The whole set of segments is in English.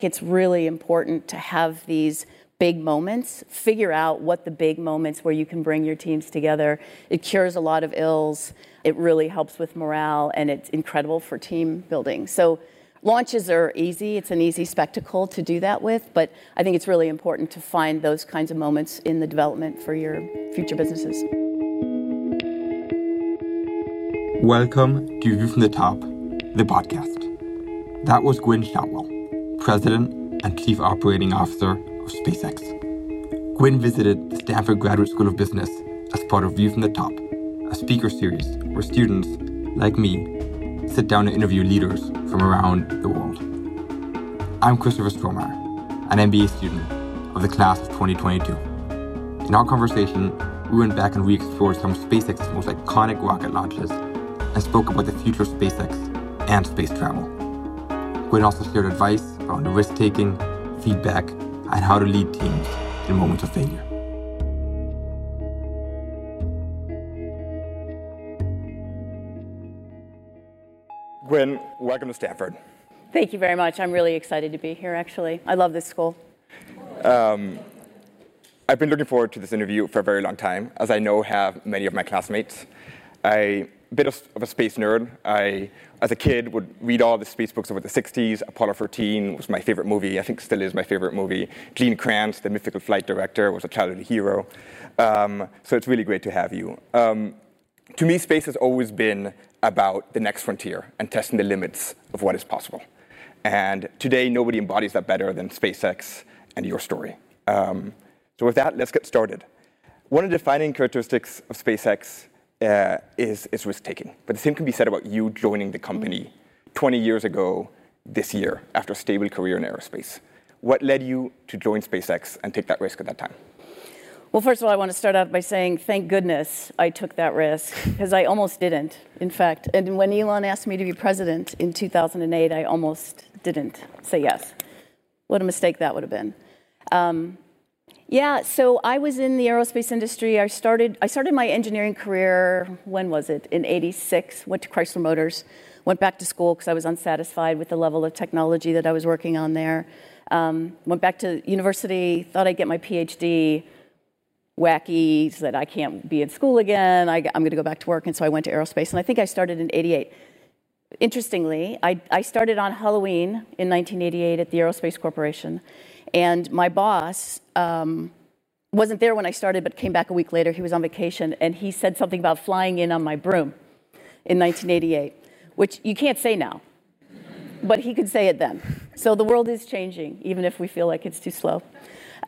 It's really important to have these big moments, figure out what the big moments where you can bring your teams together. It cures a lot of ills. It really helps with morale, and it's incredible for team building. So launches are easy. It's an easy spectacle to do that with, but I think it's really important to find those kinds of moments in the development for your future businesses. Welcome to View from the Top, the podcast. That was Gwynne Shotwell, President and Chief Operating Officer of SpaceX. Gwynne visited the Stanford Graduate School of Business as part of View from the Top, a speaker series where students, like me, sit down and interview leaders from around the world. I'm Christopher Stromeyer, an MBA student of the class of 2022. In our conversation, we went back and re explored some of SpaceX's most iconic rocket launches and spoke about the future of SpaceX and space travel. Gwynne also shared advice around risk taking, feedback, and how to lead teams in moments of failure. Gwynne, welcome to Stanford. Thank you very much. I'm really excited to be here, actually. I love this school. Um, I've been looking forward to this interview for a very long time, as I know have many of my classmates. I a bit of, of, a space nerd. I, as a kid, would read all the space books over the 60s. Apollo 13 was my favorite movie. I think still is my favorite movie. Gene Kranz, the mythical flight director, was a childhood hero. Um, so it's really great to have you. Um, to me, space has always been about the next frontier and testing the limits of what is possible. And today, nobody embodies that better than SpaceX and your story. Um, so with that, let's get started. One of the defining characteristics of SpaceX uh, is, is risk taking. But the same can be said about you joining the company 20 years ago this year after a stable career in aerospace. What led you to join SpaceX and take that risk at that time? Well, first of all, I want to start out by saying thank goodness I took that risk because I almost didn't, in fact. And when Elon asked me to be president in 2008, I almost didn't say yes. What a mistake that would have been. Um, yeah, so I was in the aerospace industry. I started I started my engineering career when was it? In 86. Went to Chrysler Motors. Went back to school because I was unsatisfied with the level of technology that I was working on there. Um, went back to university, thought I'd get my PhD. Wacky, said I can't be in school again. I, am going to go back to work. And so I went to aerospace. And I think I started in 88. Interestingly, I, I started on Halloween in 1988 at the Aerospace Corporation. And my boss um, wasn't there when I started, but came back a week later. He was on vacation, and he said something about flying in on my broom in 1988, which you can't say now, but he could say it then. So the world is changing, even if we feel like it's too slow.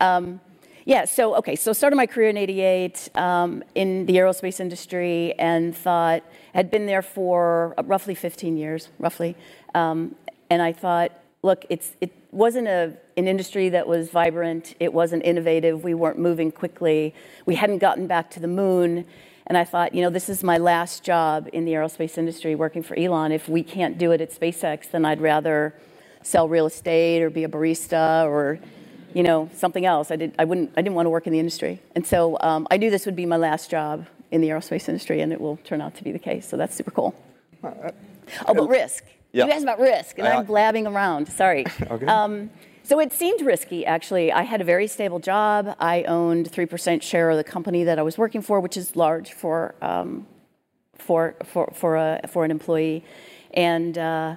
Um, yeah, so okay, so started my career in 88 um, in the aerospace industry and thought, had been there for roughly 15 years, roughly. Um, and I thought, look, it's, it wasn't a, an industry that was vibrant, it wasn't innovative, we weren't moving quickly, we hadn't gotten back to the moon. And I thought, you know, this is my last job in the aerospace industry working for Elon. If we can't do it at SpaceX, then I'd rather sell real estate or be a barista or, you know, something else. I, did, I, wouldn't, I didn't want to work in the industry. And so um, I knew this would be my last job in the aerospace industry, and it will turn out to be the case. So that's super cool. Uh, oh, but risk. Yeah. You asked about risk, and uh, I'm blabbing around. Sorry. okay. Um, so it seemed risky, actually. I had a very stable job. I owned 3% share of the company that I was working for, which is large for, um, for, for, for, a, for an employee. And uh,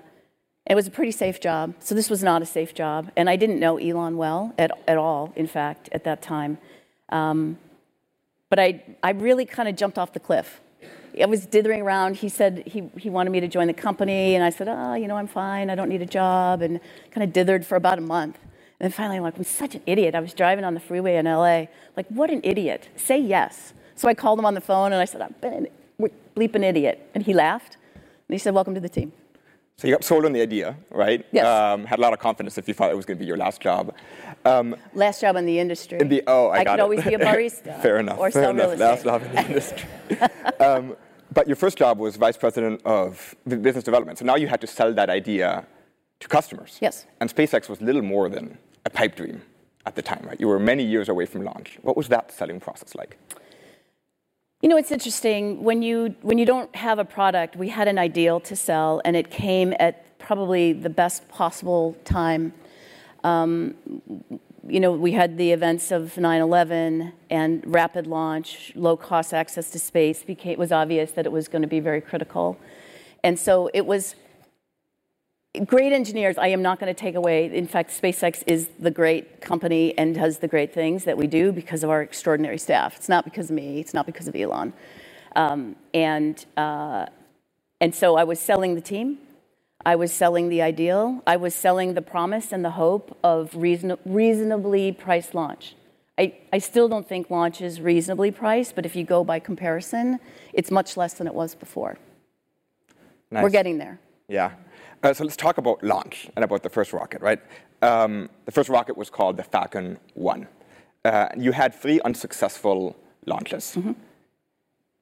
it was a pretty safe job. So this was not a safe job. And I didn't know Elon well at, at all, in fact, at that time. Um, but I, I really kind of jumped off the cliff. I was dithering around. He said he, he wanted me to join the company, and I said, oh, you know, I'm fine. I don't need a job, and kind of dithered for about a month. And then finally, I'm like, I'm such an idiot. I was driving on the freeway in LA. Like, what an idiot. Say yes. So I called him on the phone, and I said, I've been a bleeping idiot. And he laughed, and he said, welcome to the team. So you got sold on the idea, right? Yes. Um, had a lot of confidence if you thought it was going to be your last job. Um, last job in the industry. In the, oh, I, got it. I got could it. always be a barista. Fair enough. Or Fair sell enough. real estate. Last job in the industry. um, but your first job was vice president of business development. So now you had to sell that idea to customers. Yes. And SpaceX was little more than a pipe dream at the time, right? You were many years away from launch. What was that selling process like? You know, it's interesting when you when you don't have a product. We had an ideal to sell, and it came at probably the best possible time. Um, you know, we had the events of 9/11 and rapid launch, low cost access to space. Became, was obvious that it was going to be very critical, and so it was. Great engineers, I am not going to take away. In fact, SpaceX is the great company and does the great things that we do because of our extraordinary staff. It's not because of me. It's not because of Elon. Um, and uh, and so I was selling the team. I was selling the ideal. I was selling the promise and the hope of reason, reasonably priced launch. I, I still don't think launch is reasonably priced, but if you go by comparison, it's much less than it was before. Nice. We're getting there. Yeah. Uh, so let's talk about launch and about the first rocket, right? Um, the first rocket was called the Falcon 1. Uh, you had three unsuccessful launches. Mm-hmm.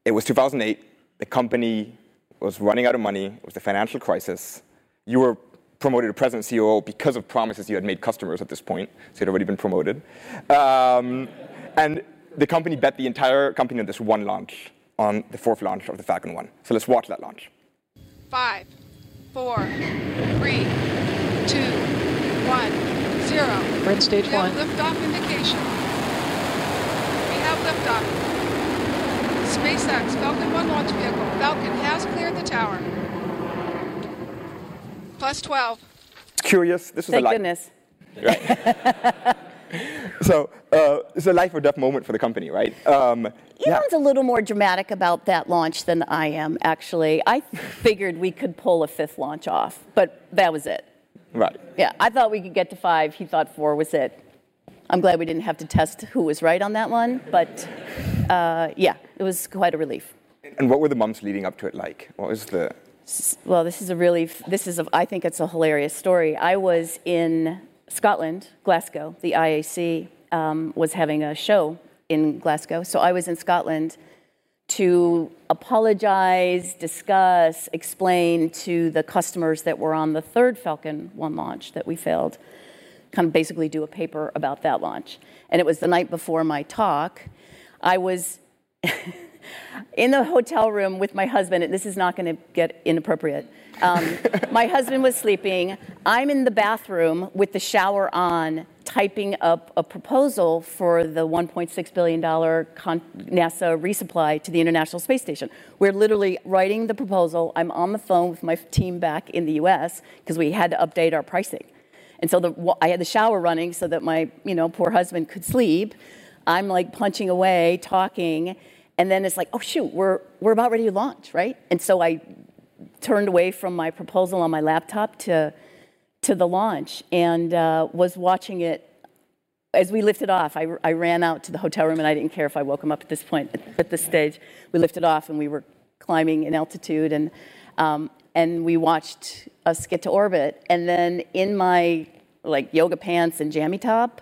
It was 2008. The company was running out of money. It was the financial crisis you were promoted to president CEO because of promises you had made customers at this point, so you'd already been promoted. Um, and the company bet the entire company on this one launch, on the fourth launch of the Falcon 1. So let's watch that launch. Five, four, three, two, one, zero. We're in stage we one. Have liftoff indication. We have liftoff. SpaceX Falcon 1 launch vehicle. Falcon has cleared the tower. Plus 12. It's Curious. This is Thank a li- goodness. Right. so uh, it's a life or death moment for the company, right? Um, Elon's yeah. a little more dramatic about that launch than I am, actually. I figured we could pull a fifth launch off, but that was it. Right. Yeah, I thought we could get to five. He thought four was it. I'm glad we didn't have to test who was right on that one, but uh, yeah, it was quite a relief. And what were the months leading up to it like? What was the well, this is a really, this is, a, I think it's a hilarious story. I was in Scotland, Glasgow. The IAC um, was having a show in Glasgow. So I was in Scotland to apologize, discuss, explain to the customers that were on the third Falcon 1 launch that we failed, kind of basically do a paper about that launch. And it was the night before my talk. I was. in the hotel room with my husband, and this is not going to get inappropriate. Um, my husband was sleeping. I'm in the bathroom with the shower on, typing up a proposal for the $1.6 billion con- NASA resupply to the International Space Station. We're literally writing the proposal. I'm on the phone with my team back in the US because we had to update our pricing. And so the, I had the shower running so that my you know, poor husband could sleep. I'm like punching away, talking and then it's like, oh, shoot, we're, we're about ready to launch, right? And so I turned away from my proposal on my laptop to, to the launch and uh, was watching it as we lifted off. I, I ran out to the hotel room and I didn't care if I woke him up at this point, at, this stage. We lifted off and we were climbing in altitude and, um, and we watched us get to orbit. And then in my like yoga pants and jammy top,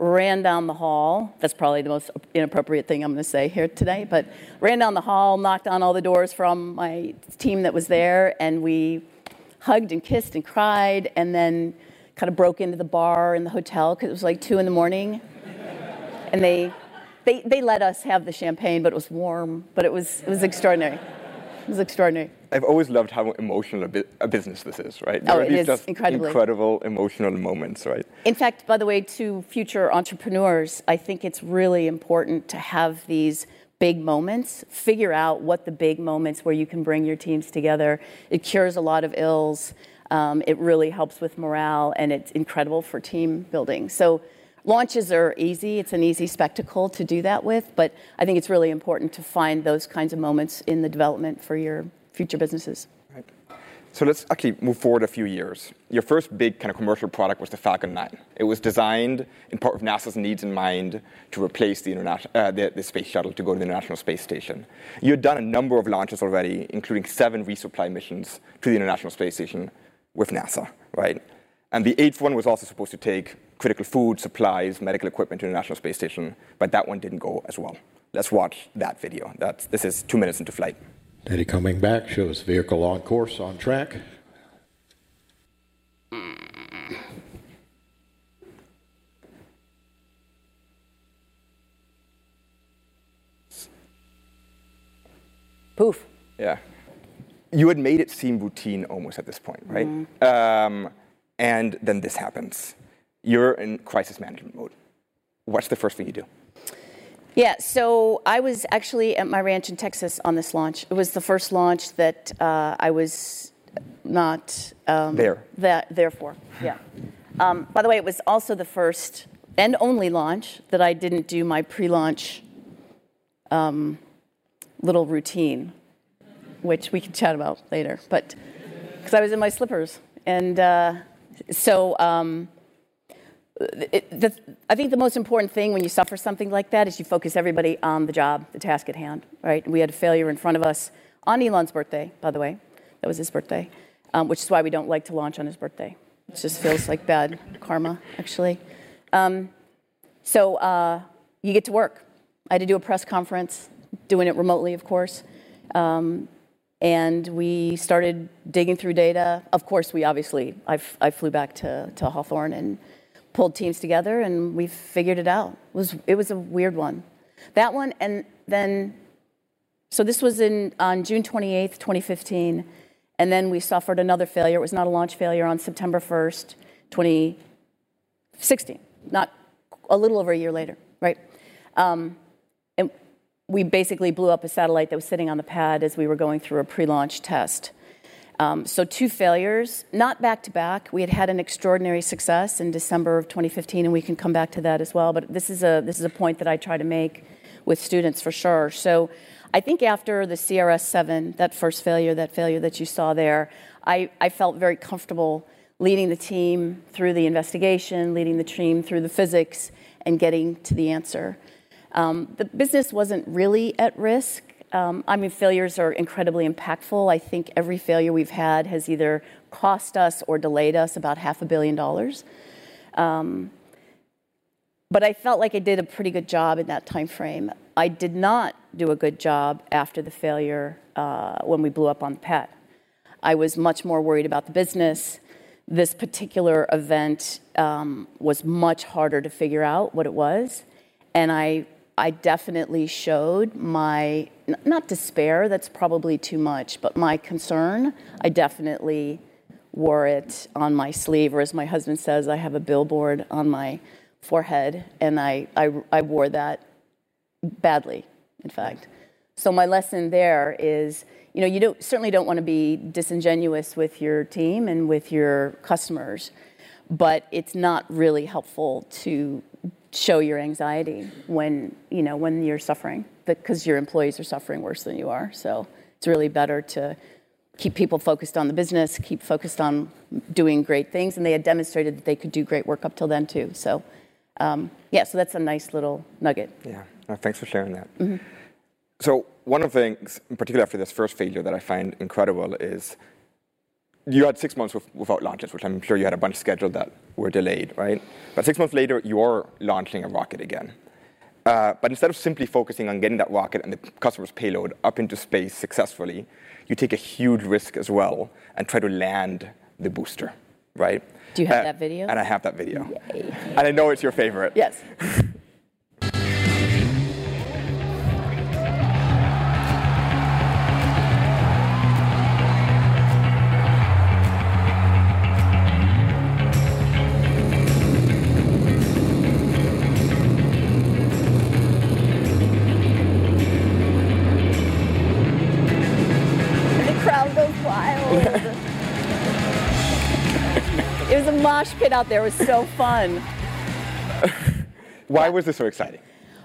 ran down the hall. That's probably the most inappropriate thing I'm going to say here today, but ran down the hall, knocked on all the doors from my team that was there, and we hugged and kissed and cried, and then kind of broke into the bar in the hotel because it was like two in the morning, and they, they they let us have the champagne, but it was warm, but it was it was extraordinary. It was extraordinary. I've always loved how emotional a, bu- a business this is, right? There oh, it is just incredibly. incredible emotional moments, right? In fact, by the way, to future entrepreneurs, I think it's really important to have these big moments, figure out what the big moments where you can bring your teams together. It cures a lot of ills. Um, it really helps with morale, and it's incredible for team building. So launches are easy. It's an easy spectacle to do that with, but I think it's really important to find those kinds of moments in the development for your future businesses. So let's actually move forward a few years. Your first big kind of commercial product was the Falcon 9. It was designed in part of NASA's needs in mind to replace the, uh, the, the, space shuttle to go to the International Space Station. You had done a number of launches already, including seven resupply missions to the International Space Station with NASA, right? And the eighth one was also supposed to take critical food, supplies, medical equipment to the International Space Station, but that one didn't go as well. Let's watch that video. That's, this is two minutes into flight. Daddy coming back shows vehicle on course, on track. Poof. Yeah. You had made it seem routine almost at this point, right? Mm. Um, and then this happens. you're in crisis management mode. What's the first thing you do? Yeah, so I was actually at my ranch in Texas on this launch. It was the first launch that uh, I was not um, there. That there for, yeah. Um, by the way, it was also the first and only launch that I didn't do my pre-launch um, little routine, which we can chat about later. But because I was in my slippers, and uh, so um, it, the, I think the most important thing when you suffer something like that is you focus everybody on the job, the task at hand, right? We had a failure in front of us on Elon's birthday, by the way. That was his birthday, um, which is why we don't like to launch on his birthday. It just feels like bad karma, actually. Um, so uh, you get to work. I had to do a press conference, doing it remotely, of course. Um, and we started digging through data. Of course, we obviously, I, I flew back to, to Hawthorne and pulled teams together and we figured it out. It was, it was a weird one. That one, and then, so this was in, on June 28th, 2015, and then we suffered another failure. It was not a launch failure on September 1st, 2016, not a little over a year later, right? Um, and we basically blew up a satellite that was sitting on the pad as we were going through a pre launch test. Um, so two failures, not back to back. We had had an extraordinary success in December of 2015, and we can come back to that as well. But this is a this is a point that I try to make with students for sure. So I think after the CRS seven, that first failure, that failure that you saw there, I, I felt very comfortable leading the team through the investigation, leading the team through the physics, and getting to the answer. Um, the business wasn't really at risk. Um, I mean, failures are incredibly impactful. I think every failure we've had has either cost us or delayed us about half a billion dollars. Um, but I felt like I did a pretty good job in that time frame. I did not do a good job after the failure uh, when we blew up on the pad. I was much more worried about the business. This particular event um, was much harder to figure out what it was, and I I definitely showed my, not despair, that's probably too much, but my concern. I definitely wore it on my sleeve, or as my husband says, I have a billboard on my forehead, and I, I, I wore that badly, in fact. So my lesson there is, you know, you don't, certainly don't want to be disingenuous with your team and with your customers, but it's not really helpful to show your anxiety when you know when you're suffering because your employees are suffering worse than you are. So it's really better to keep people focused on the business keep focused on doing great things and they had demonstrated that they could do great work up till then too. So um, yeah so that's a nice little nugget. Yeah. No, thanks for sharing that. Mm-hmm. so one of the things in particular after this first failure that i find incredible is you had six months with, without launches, which I'm sure you had a bunch scheduled that were delayed, right? But six months later, you're launching a rocket again. Uh, but instead of simply focusing on getting that rocket and the customer's payload up into space successfully, you take a huge risk as well and try to land the booster, right? Do you have uh, that video? And I have that video. Yay. And I know it's your favorite. Yes. out there. Was so fun. Why was this so exciting?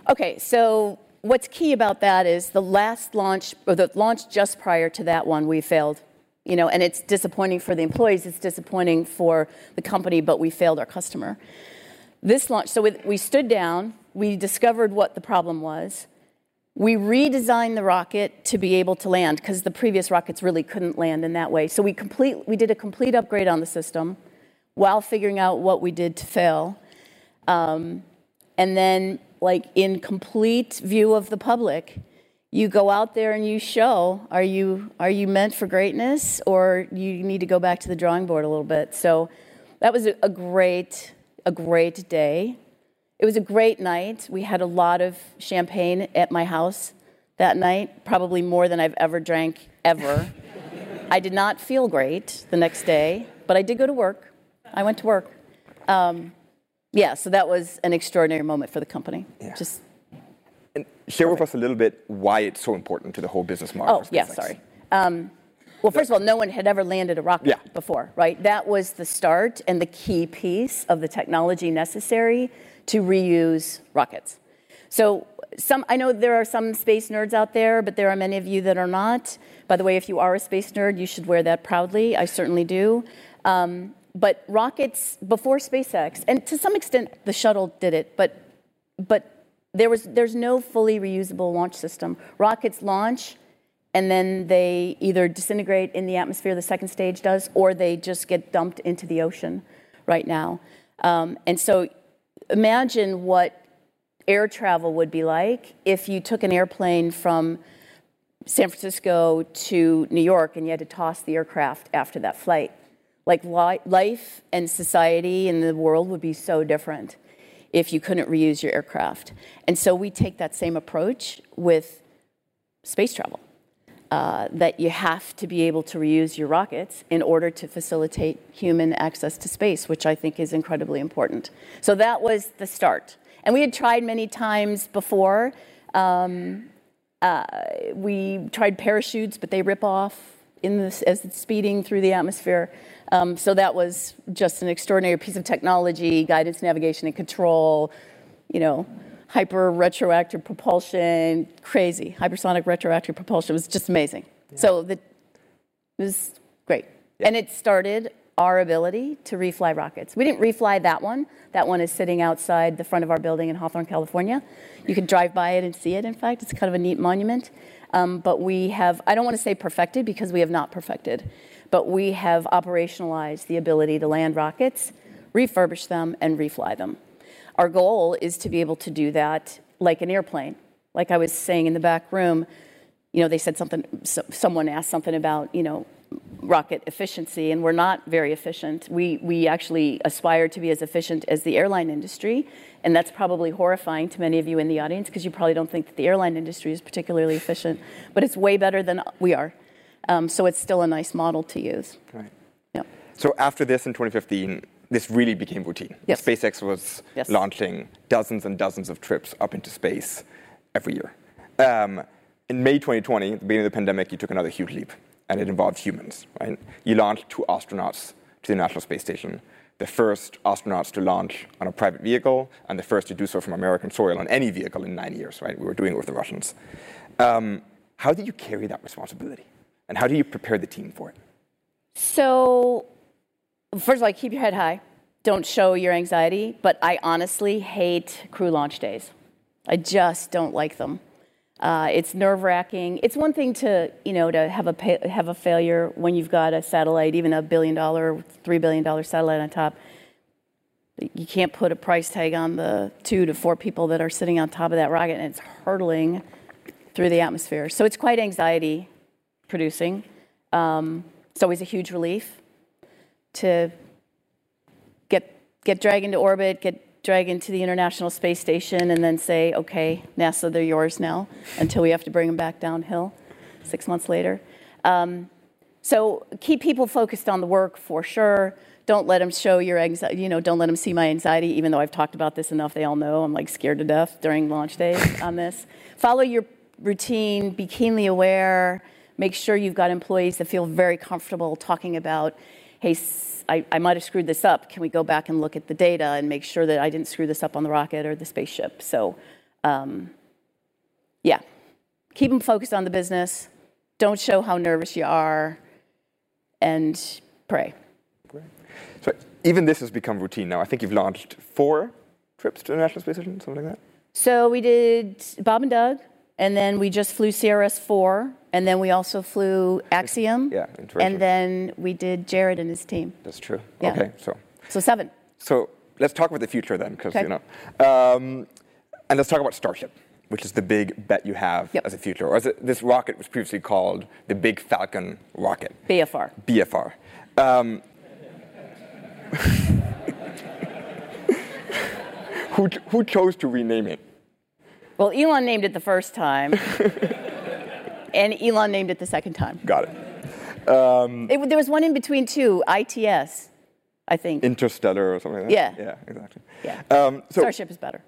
Okay, so what's key about that is the last launch, or the launch just prior to that one, we failed. You know, and it's disappointing for the employees, it's disappointing for the company, but we failed our customer. This launch, so we stood down, we discovered what the problem was. We redesigned the rocket to be able to land because the previous rockets really couldn't land in that way. So we complete, we did a complete upgrade on the system while figuring out what we did to fail. Um, and then, like in complete view of the public, you go out there and you show are you are you meant for greatness or you need to go back to the drawing board a little bit? So that was a, great a great day. It was a great night. We had a lot of champagne at my house that night probably more than i've ever drank ever. I did not feel great the next day but i did go to work I went to work. Um, Yeah, so that was an extraordinary moment for the company. Yeah. Just And share with us a little bit why it's so important to the whole business model. Oh, yeah, sorry. Um, well, first of all, no one had ever landed a rocket Yeah. before, right? That was the start and the key piece of the technology necessary to reuse rockets. So, some I know there are some space nerds out there, but there are many of you that are not. By the way, if you are a space nerd, you should wear that proudly. I certainly do. Um, but rockets before SpaceX, and to some extent the shuttle did it, but but there was there's no fully reusable launch system. Rockets launch and then they either disintegrate in the atmosphere, the second stage does, or they just get dumped into the ocean right now. Um, and so imagine what air travel would be like if you took an airplane from San Francisco to New York and you had to toss the aircraft after that flight. Like li- life and society and the world would be so different if you couldn't reuse your aircraft. And so we take that same approach with space travel. Uh, that you have to be able to reuse your rockets in order to facilitate human access to space, which I think is incredibly important. So that was the start. And we had tried many times before. Um, uh, we tried parachutes, but they rip off this, as it's speeding through the atmosphere. Um, so that was just an extraordinary piece of technology, guidance, navigation, and control. You know, hyper retroactive propulsion, crazy. Hypersonic retroactive propulsion was just amazing. So the, it was great. And it started our ability to refly rockets. We didn't refly that one. That one is sitting outside the front of our building in Hawthorne, California. You can drive by it and see it, in fact. It's kind of a neat monument. Um, but we have, I don't want to say perfected because we have not perfected, but we have operationalized the ability to land rockets, refurbish them, and refly them. Our goal is to be able to do that like an airplane. Like I was saying in the back room, you know, they said something, so, someone asked something about, you know, rocket efficiency, and we're not very efficient. We, we actually aspire to be as efficient as the airline industry, and that's probably horrifying to many of you in the audience because you probably don't think that the airline industry is particularly efficient, but it's way better than we are. Um, so it's still a nice model to use. Right. Yeah. So after this in 2015, this really became routine. Yes. SpaceX was Yes. launching dozens and dozens of trips up into space every year. Um, in May 2020, at the beginning of the pandemic, you took another huge leap, and it involved humans. Right? You launched two astronauts to the International Space Station, the first astronauts to launch on a private vehicle, and the first to do so from American soil on any vehicle in nine years. Right? We were doing it with the Russians. Um, how did you carry that responsibility, and how do you prepare the team for it? So, first of all, keep your head high. Don't show your anxiety, but I honestly hate crew launch days. I just don't like them. Uh, it's nerve wracking. It's one thing to, you know, to have a, pa- have a failure when you've got a satellite, even a billion dollar, three billion dollar satellite on top. You can't put a price tag on the two to four people that are sitting on top of that rocket and it's hurtling through the atmosphere. So it's quite anxiety producing. Um, it's always a huge relief to get get Dragon into orbit, get Dragon into the International Space Station, and then say, "Okay, NASA, they're yours now," until we have to bring them back downhill six months later. Um, so keep people focused on the work for sure. Don't let them show your anxiety. You know, don't let them see my anxiety. Even though I've talked about this enough, they all know I'm like scared to death during launch days on this. Follow your routine. Be keenly aware. Make sure you've got employees that feel very comfortable talking about, hey, I might have screwed this up. Can we go back and look at the data and make sure that I didn't screw this up on the rocket or the spaceship? So, um, yeah, keep them focused on the business. Don't show how nervous you are, and pray. Great. So even this has become routine now. I think you've launched four trips to the International Space Station, something like that. So we did Bob and Doug, and then we just flew CRS 4, and then we also flew Axiom. Yeah. And then we did Jared and his team. That's true. Yeah. Okay, so So seven. so let's talk about the future then, because Okay. you know, um, and let's talk about Starship, which is the big bet you have Yep. as a future. Or as it, this rocket was previously called the Big Falcon rocket, BFR. BFR. Um, who, who chose to rename it? Well, Elon named it the first time, and Elon named it the second time. Got it. It, there was one in between too, ITS. I think. Interstellar or something like that? Yeah. Yeah, exactly. yeah. Um, so, Starship is better.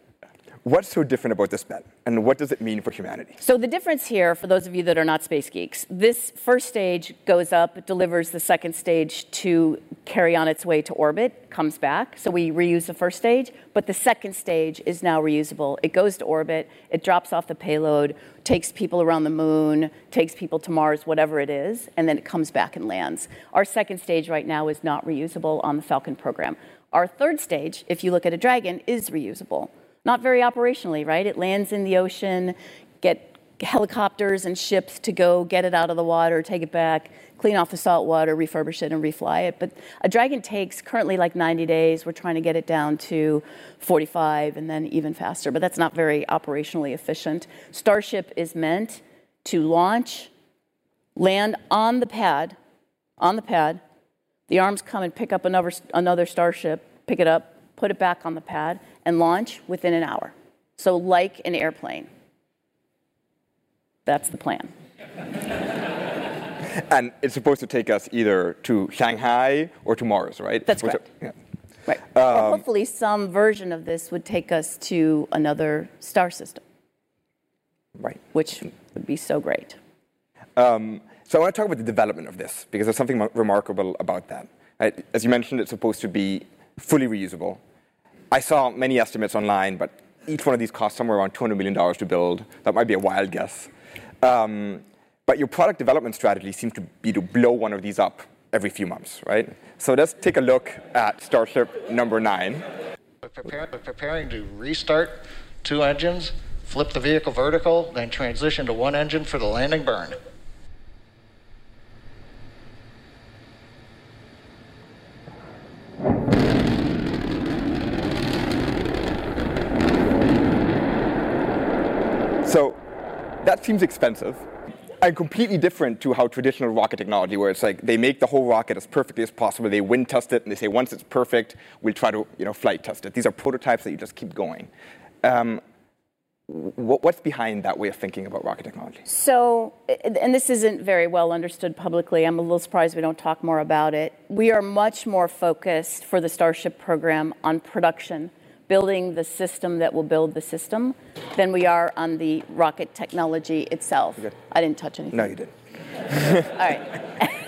What's so different about this bet? And what does it mean for humanity? So the difference here, for those of you that are not space geeks, this first stage goes up, delivers the second stage to carry on its way to orbit, comes back. So we reuse the first stage, but the second stage is now reusable. It goes to orbit, it drops off the payload, takes people around the moon, takes people to Mars, whatever it is, and then it comes back and lands. Our second stage right now is not reusable on the Falcon program. Our third stage, if you look at a Dragon, is reusable not very operationally, right? It lands in the ocean, get helicopters and ships to go get it out of the water, take it back, clean off the salt water, refurbish it, and refly it. But a Dragon takes currently like 90 days. We're trying to get it down to 45 and then even faster, but that's not very operationally efficient. Starship is meant to launch, land on the pad, on the pad. The arms come and pick up another, another Starship, pick it up, put it back on the pad, and launch within an hour. So, like an airplane. That's the plan. And it's supposed to take us either to Shanghai or to Mars, right? That's correct. to- yeah. Right. Or hopefully, some version of this would take us to another star system, Right. which would be so great. Um, so I want to talk about the development of this because there's something remarkable about that. As you mentioned, it's supposed to be fully reusable. I saw many estimates online, but each one of these costs somewhere around $200 million to build. That might be a wild guess. Um, but your product development strategy seems to be to blow one of these up every few months, right? So let's take a look at Starship number nine. We're preparing, we're preparing to restart two engines, flip the vehicle vertical, then transition to one engine for the landing burn. So that seems expensive and completely different to how traditional rocket technology, where it's like they make the whole rocket as perfectly as possible, they wind test it, and they say once it's perfect, we'll try to you know flight test it. These are prototypes that you just keep going. Um, what's behind that way of thinking about rocket technology? So, and this isn't very well understood publicly. I'm a little surprised we don't talk more about it. We are much more focused for the Starship program on production, building the system that will build the system, than we are on the rocket technology itself. Good. I didn't touch anything. No, you didn't. All right.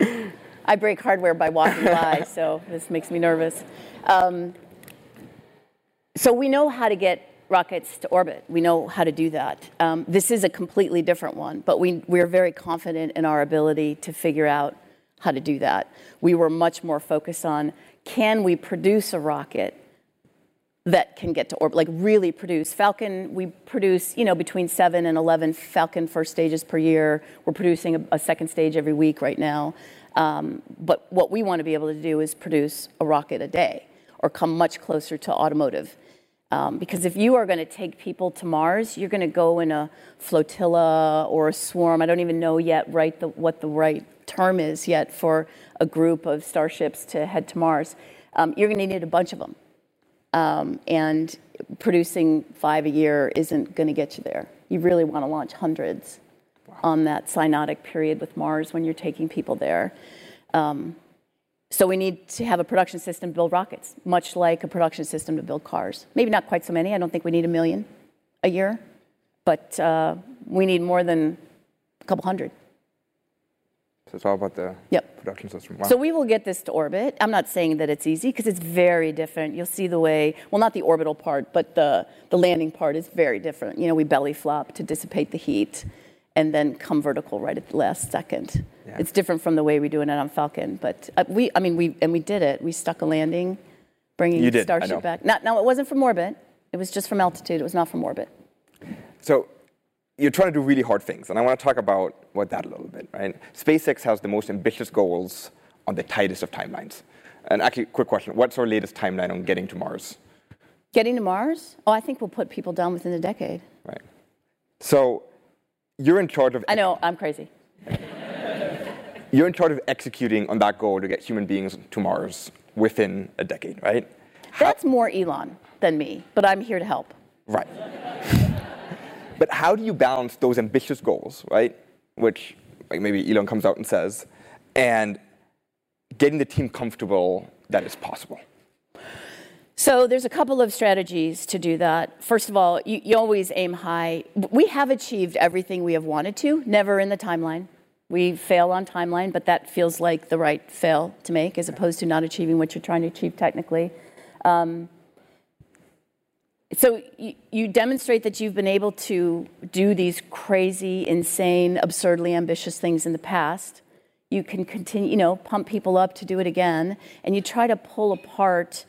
I break hardware by walking by, so this makes me nervous. Um, so we know how to get rockets to orbit. We know how to do that. Um, this is a completely different one, but we, we're very confident in our ability to figure out how to do that. We were much more focused on can we produce a rocket that can get to orbit, like really produce. Falcon, we produce, you know, between seven and 11 Falcon first stages per year. We're producing a, a second stage every week right now. Um, but what we want to be able to do is produce a rocket a day or come much closer to automotive. Um, because if you are going to take people to Mars, you're going to go in a flotilla or a swarm. I don't even know yet right the, what the right term is yet for a group of starships to head to Mars. Um, you're going to need a bunch of them. Um, and producing five a year isn't going to get you there. You really want to launch hundreds on that synodic period with Mars when you're taking people there. Um, so we need to have a production system to build rockets, much like a production system to build cars. Maybe not quite so many. I don't think we need a million a year, but uh, we need more than a couple hundred. So it's all about the Yep. production system. Wow. So we will get this to orbit. I'm not saying that it's easy because it's very different. You'll see the way, well, not the orbital part, but the, the landing part is very different. You know, we belly flop to dissipate the heat and then come vertical right at the last second. Yeah. It's different from the way we do it on Falcon, but uh, we, I mean, we, and we did it. We stuck a landing, bringing You did, Starship back. Not, no, it wasn't from orbit. It was just from altitude. It was not from orbit. So you're trying to do really hard things, and I want to talk about what that a little bit, right? SpaceX has the most ambitious goals on the tightest of timelines. And actually, quick question: What's our latest timeline on getting to Mars? Getting to Mars? Oh, I think we'll put people down within a decade. Right. So you're in charge of I know, I'm crazy. you're in charge of executing on that goal to get human beings to Mars within a decade, right? That's more Elon than me, but I'm here to help. Right. but how do you balance those ambitious goals, right? Which like maybe Elon comes out and says, and getting the team comfortable that it's possible? So there's a couple of strategies to do that. First of all, you, you, always aim high. We have achieved everything we have wanted to, never in the timeline. We fail on timeline, but that feels like the right fail to make as opposed to not achieving what you're trying to achieve technically. Um, so you, demonstrate that you've been able to do these crazy, insane, absurdly ambitious things in the past. You can continue, you know, pump people up to do it again, and you try to pull apart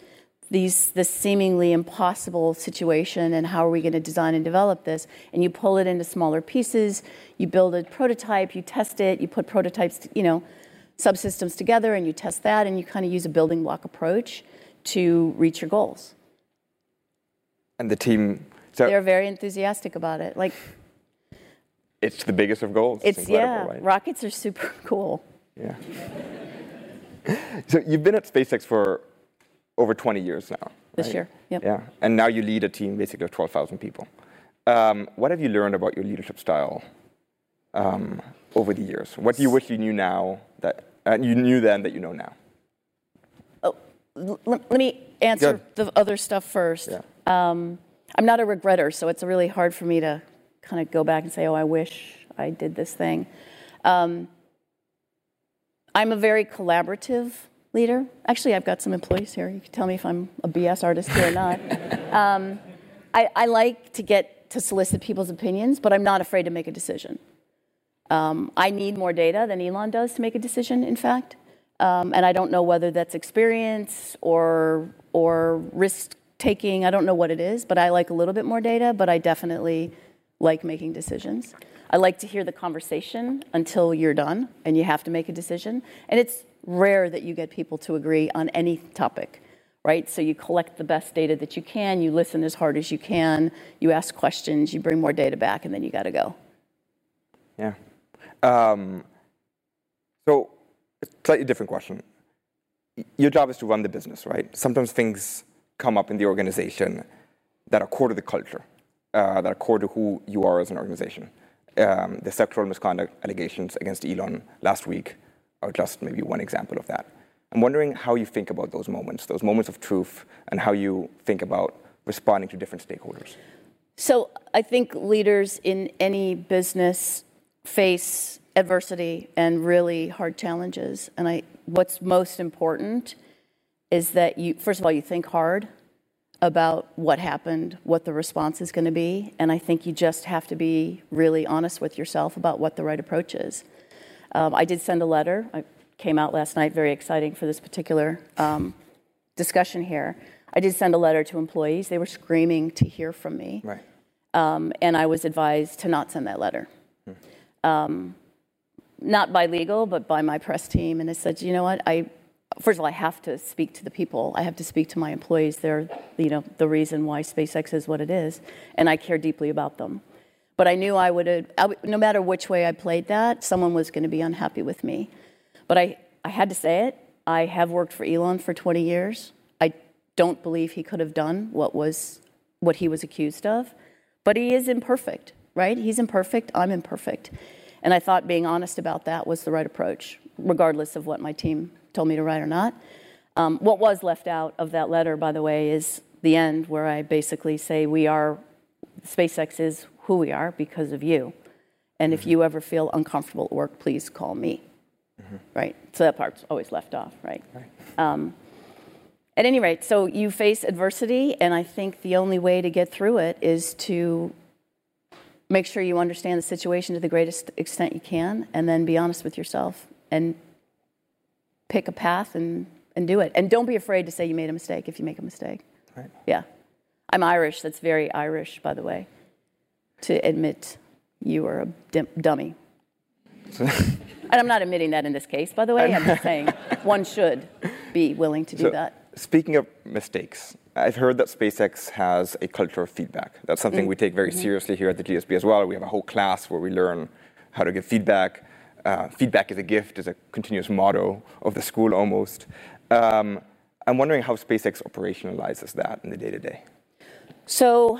these this seemingly impossible situation and how are we going to design and develop this and you pull it into smaller pieces you build a prototype you test it you put prototypes you know subsystems together and you test that and you kind of use a building block approach to reach your goals and the team so they're very enthusiastic about it like it's the biggest of goals it's, it's yeah right? rockets are super cool yeah so you've been at spacex for over 20 years now. This right? year, yep. Yeah, and now you lead a team basically of 12,000 people. Um, what have you learned about your leadership style um, over the years? What do you wish you knew now that uh, you knew then that you know now? Oh, l- let me answer the other stuff first. Yeah. Um, I'm not a regretter, so it's really hard for me to kind of go back and say, "Oh, I wish I did this thing." Um, I'm a very collaborative leader. Actually, I've got some employees here. You can tell me if I'm a BS artist here or not. um, I, I, like to get to solicit people's opinions, but I'm not afraid to make a decision. Um, I need more data than Elon does to make a decision, in fact. Um, and I don't know whether that's experience or, or risk taking. I don't know what it is, but I like a little bit more data, but I definitely like making decisions. I like to hear the conversation until you're done and you have to make a decision. And it's rare that you get people to agree on any topic, right? So you collect the best data that you can, you listen as hard as you can, you ask questions, you bring more data back, and then you got to go. Yeah. Um, so, slightly different question. Your job is to run the business, right? Sometimes things come up in the organization that are core to the culture, uh, that are core to who you are as an organization. Um, the sexual misconduct allegations against Elon last week are just maybe one example of that. I'm wondering how you think about those moments, those moments of truth, and how you think about responding to different stakeholders. So I think leaders in any business face adversity and really hard challenges. And I, what's most important is that you, first of all, you think hard about what happened, what the response is going to be. And I think you just have to be really honest with yourself about what the right approach is. Um, I did send a letter. I came out last night, very exciting for this particular um, discussion here. I did send a letter to employees. They were screaming to hear from me. Right. Um, and I was advised to not send that letter. Hmm. not by legal, but by my press team. And I said, you know what? I, first of all, I have to speak to the people. I have to speak to my employees. They're, you know, the reason why SpaceX is what it is, and I care deeply about them. But I knew I would have, no matter which way I played that, someone was going to be unhappy with me. But I, I had to say it. I have worked for Elon for 20 years. I don't believe he could have done what was what he was accused of. But he is imperfect, right? He's imperfect. I'm imperfect. And I thought being honest about that was the right approach, regardless of what my team told me to write or not. Um, what was left out of that letter, by the way, is the end where I basically say we are, SpaceX is who we are because of you. And if you ever feel uncomfortable at work, please call me. Mm-hmm. Right? So that part's always left off, right? right. Um, at any rate, so you face adversity, and I think the only way to get through it is to make sure you understand the situation to the greatest extent you can, and then be honest with yourself and pick a path and, and do it. And don't be afraid to say you made a mistake if you make a mistake. Right. Yeah. I'm Irish. That's very Irish, by the way to admit you are a dummy. and I'm not admitting that in this case, by the way. I'm just saying one should be willing to do so, that. Speaking of mistakes, I've heard that SpaceX has a culture of feedback. That's something mm we take very mm-hmm. seriously here at the GSB as well. We have a whole class where we learn how to give feedback. Uh, feedback is a gift, is a continuous motto of the school almost. Um, I'm wondering how SpaceX operationalizes that in the day to day. So,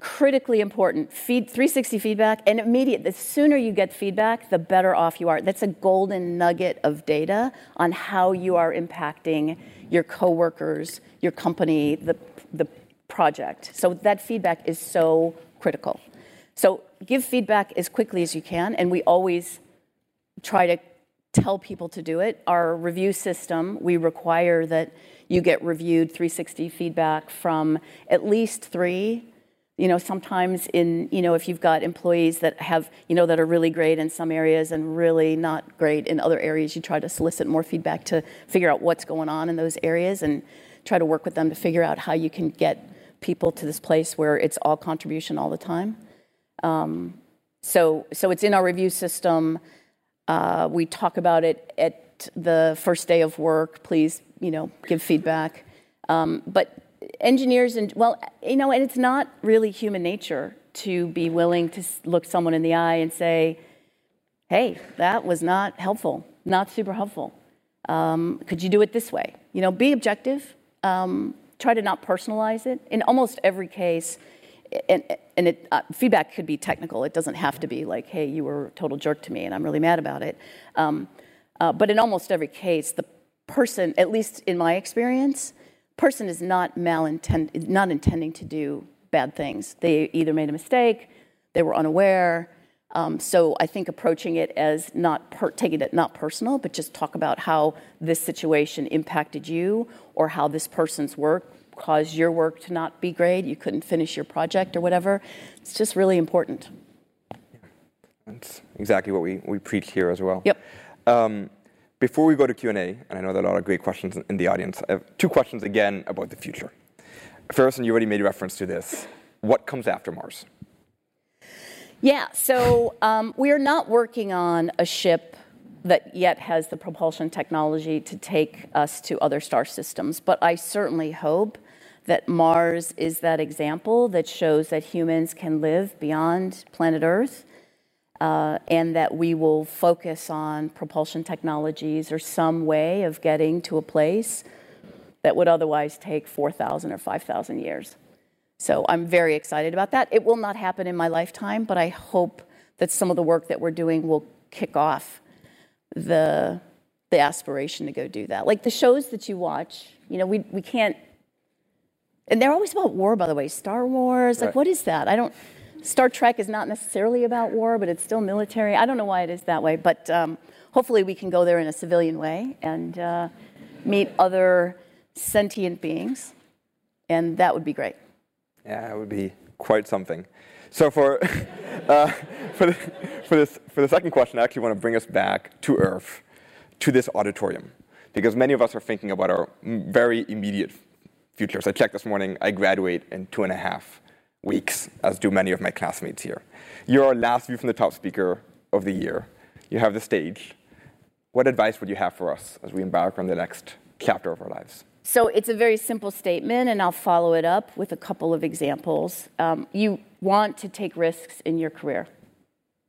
critically important. Feed 360 feedback and immediate. The sooner you get feedback, the better off you are. That's a golden nugget of data on how you are impacting your coworkers, your company, the the project. So that feedback is so critical. So give feedback as quickly as you can, and we always try to tell people to do it. Our review system, we require that you get reviewed 360 feedback from at least three. You know, sometimes in, you know, if you've got employees that have, you know, that are really great in some areas and really not great in other areas, you try to solicit more feedback to figure out what's going on in those areas and try to work with them to figure out how you can get people to this place where it's all contribution all the time. Um, so, so it's in our review system. Uh, we talk about it at the first day of work. Please, you know, give feedback. Um, but engineers and well, you know, and it's not really human nature to be willing to look someone in the eye and say, "Hey, that was not helpful, not super helpful. Um, could you do it this way?" You know, be objective. Um, try to not personalize it. In almost every case, and, and it, uh, feedback could be technical. It doesn't have to be like, hey, you were a total jerk to me and I'm really mad about it. Um, uh, but in almost every case, the person, at least in my experience, person is not malintend, not intending to do bad things. They either made a mistake, they were unaware. Um, so I think approaching it as not per, taking it not personal, but just talk about how this situation impacted you or how this person's work caused your work to not be great, you couldn't finish your project or whatever. It's just really important. That's exactly what we, we preach here as well. Yep. Um, before we go to Q&A, and I know there are a lot of great questions in the audience, I have two questions again about the future. First, and you already made reference to this, what comes after Mars? Yeah, so um, we are not working on a ship that yet has the propulsion technology to take us to other star systems, but I certainly hope that Mars is that example that shows that humans can live beyond planet Earth. Uh, and that we will focus on propulsion technologies or some way of getting to a place that would otherwise take 4,000 or 5,000 years. So I'm very excited about that. It will not happen in my lifetime, but I hope that some of the work that we're doing will kick off the, the aspiration to go do that. Like the shows that you watch, you know, we, we can't and they're always about war, by the way. Star Wars, like, right. what is that? I don't. Star Trek is not necessarily about war, but it's still military. I don't know why it is that way, but um, hopefully we can go there in a civilian way and uh, meet other sentient beings, and that would be great. Yeah, it would be quite something. So for uh, for, the, for this for the second question, I actually want to bring us back to Earth, to this auditorium, because many of us are thinking about our very immediate futures. I checked this morning, I graduate in two and a half weeks, as do many of my classmates here. You're our last view from the top speaker of the year. You have the stage. What advice would you have for us as we embark on the next chapter of our lives? So it's a very simple statement, and I'll follow it up with a couple of examples. Um, you want to take risks in your career.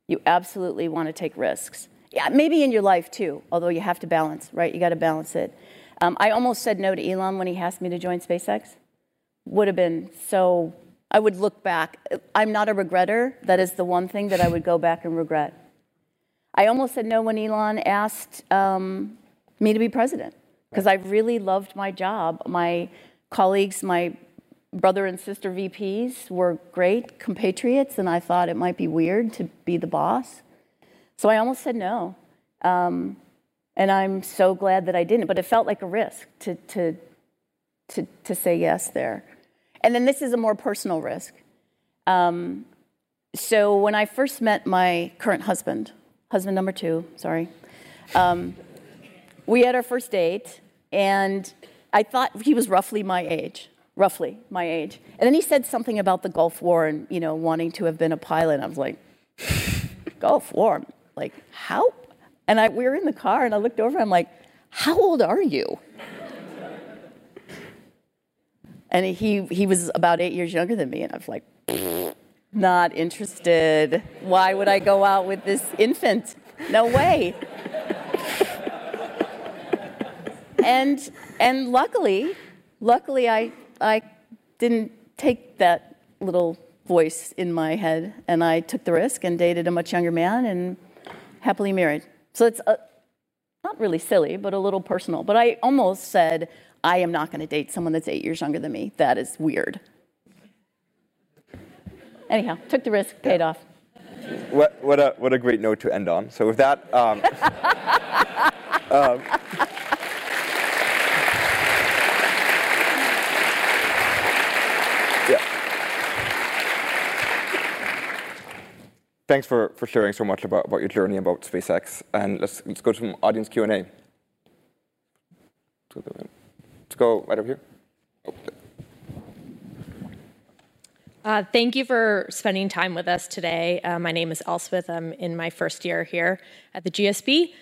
You absolutely want to take risks. Yeah, maybe in your life too, although you have to balance, right? You got to balance it. Um, I almost said no to Elon when he asked me to join SpaceX. Would have been so, I would look back. I'm not a regretter. That is the one thing that I would go back and regret. I almost said no when Elon asked um, me to be president because I really loved my job. My colleagues, my brother and sister VPs were great compatriots, and I thought it might be weird to be the boss. So I almost said no. Um, and I'm so glad that I didn't, but it felt like a risk to, to, to, to say yes there. And then this is a more personal risk. Um, so when I first met my current husband, husband number two, sorry, um, we had our first date, and I thought he was roughly my age, roughly my age. And then he said something about the Gulf War and you know wanting to have been a pilot. I was like, Gulf War, like how and I, we were in the car, and I looked over, and I'm like, How old are you? And he, he was about eight years younger than me, and I was like, Not interested. Why would I go out with this infant? No way. and, and luckily, luckily, I, I didn't take that little voice in my head, and I took the risk and dated a much younger man and happily married. So it's a, not really silly, but a little personal. But I almost said, I am not going to date someone that's eight years younger than me. That is weird. Anyhow, took the risk, paid off. What, what, a, what a great note to end on. So with that, um, um, Thanks for, for sharing so much about, about your journey about SpaceX. And let's, let's go to some audience Q&A. Let's go right over here. Uh, thank you for spending time with us today. Uh, my name is Elspeth. I'm in my first year here at the GSB.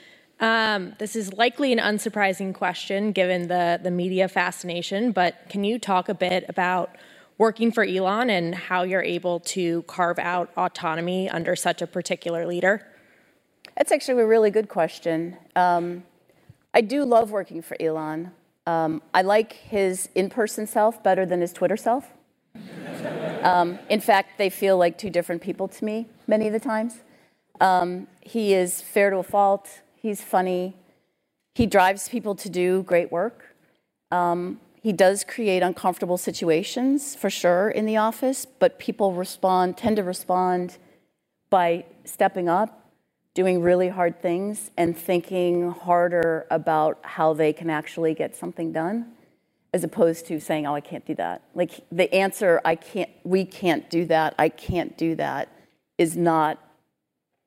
Um, this is likely an unsurprising question given the, the media fascination, but can you talk a bit about working for Elon and how you're able to carve out autonomy under such a particular leader? That's actually a really good question. Um, I do love working for Elon. Um, I like his in person self better than his Twitter self. Um, in fact, they feel like two different people to me many of the times. Um, he is fair to a fault. He's funny. He drives people to do great work. Um, he does create uncomfortable situations for sure in the office, but people respond, tend to respond by stepping up, doing really hard things, and thinking harder about how they can actually get something done as opposed to saying, oh, I can't do that. Like the answer, I can't, we can't do that, I can't do that, is not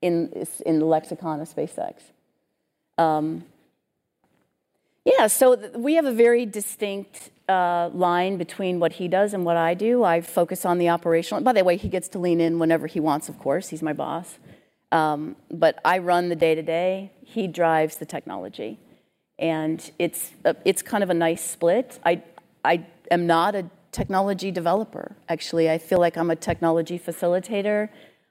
in, in the lexicon of SpaceX. Um, yeah, so we have a very distinct uh, line between what he does and what I do. I focus on the operational. By the way, he gets to lean in whenever he wants, of course. He's my boss. Um, but I run the day to day. He drives the technology and it's a, it's kind of a nice split. I I am not a technology developer. Actually, I feel like I'm a technology facilitator.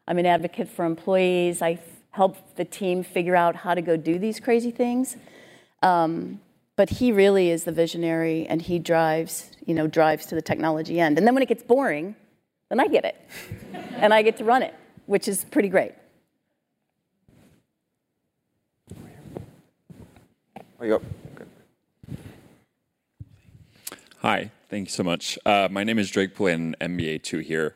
I'm an advocate for employees. I help the team figure out how to go do these crazy things. Um, but he really is the visionary, and he drives you know drives to the technology end. And then when it gets boring, then I get it, and I get to run it, which is pretty great. Oh, you Hi, thank you so much. Uh, my name is Drake Pullian, MBA 2 here.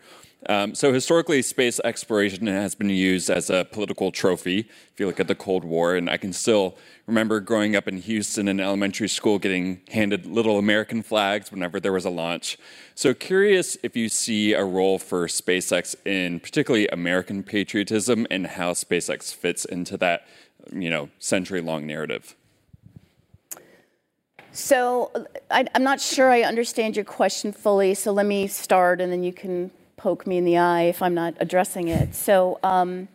Um, so historically, space exploration has been used as a political trophy. If you look at the Cold War, and I can still remember growing up in Houston in elementary school, getting handed little American flags whenever there was a launch. So curious if you see a role for SpaceX in particularly American patriotism and how SpaceX fits into that, you know, century-long narrative. So I, am not sure I understand your question fully, so let me start and then you can poke me in the eye if I'm not addressing it. So, um,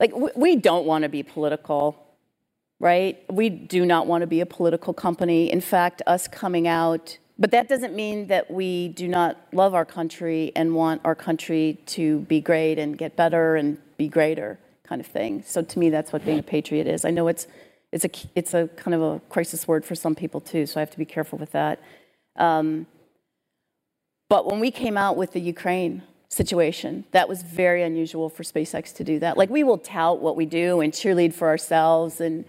like, we don't want to be political, right? We do not want to be a political company. In fact, us coming out, but that doesn't mean that we do not love our country and want our country to be great and get better and be greater, kind of thing. So, to me, that's what being a patriot is. I know it's it's a, it's a kind of a crisis word for some people too, so I have to be careful with that. Um, but when we came out with the Ukraine situation, that was very unusual for SpaceX to do that. Like we will tout what we do and cheerlead for ourselves and,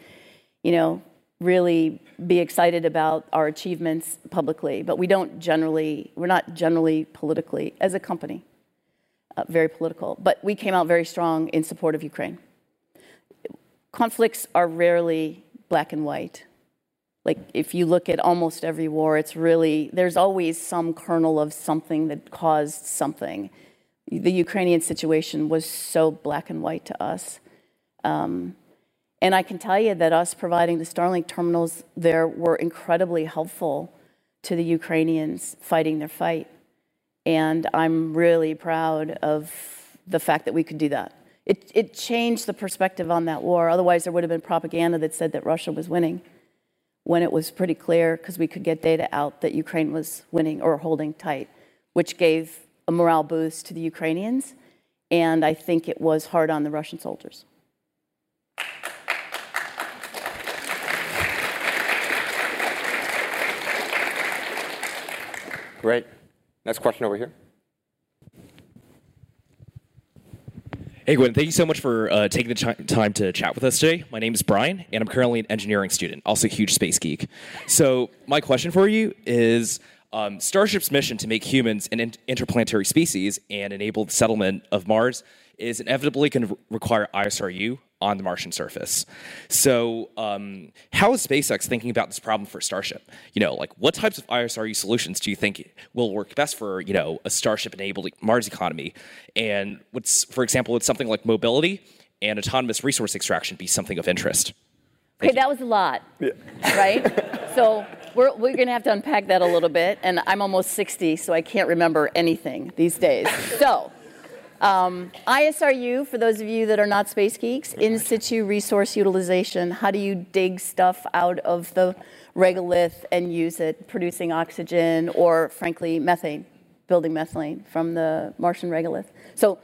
you know, really be excited about our achievements publicly, but we don't generally, we're not generally politically, as a company, uh, very political. But we came out very strong in support of Ukraine conflicts are rarely black and white. Like, if you look at almost every war, it's really, there's always some kernel of something that caused something. The Ukrainian situation was so black and white to us. Um, and I can tell you that us providing the Starlink terminals there were incredibly helpful to the Ukrainians fighting their fight. And I'm really proud of the fact that we could do that. It, it changed the perspective on that war. Otherwise, there would have been propaganda that said that Russia was winning when it was pretty clear because we could get data out that Ukraine was winning or holding tight, which gave a morale boost to the Ukrainians. And I think it was hard on the Russian soldiers. Great. Next question over here. Hey, Gwynne, thank you so much for uh, taking the ch- time to chat with us today. My name is Brian, and I'm currently an engineering student, also a huge space geek. So, my question for you is um, Starship's mission to make humans an in- interplanetary species and enable the settlement of Mars is inevitably going to require ISRU on the Martian surface. So, um, how is SpaceX thinking about this problem for Starship? You know, like what types of ISRU solutions do you think will work best for you know a Starship-enabled Mars economy? And what's, for example, would something like mobility and autonomous resource extraction be something of interest? Okay, that was a lot, right? so we're, we're going to have to unpack that a little bit. And I'm almost 60, so I can't remember anything these days. So, um, ISRU, for those of you that are not space geeks, in situ resource utilization. How do you dig stuff out of the regolith and use it, producing oxygen or, frankly, methane, building methane from the Martian regolith? So,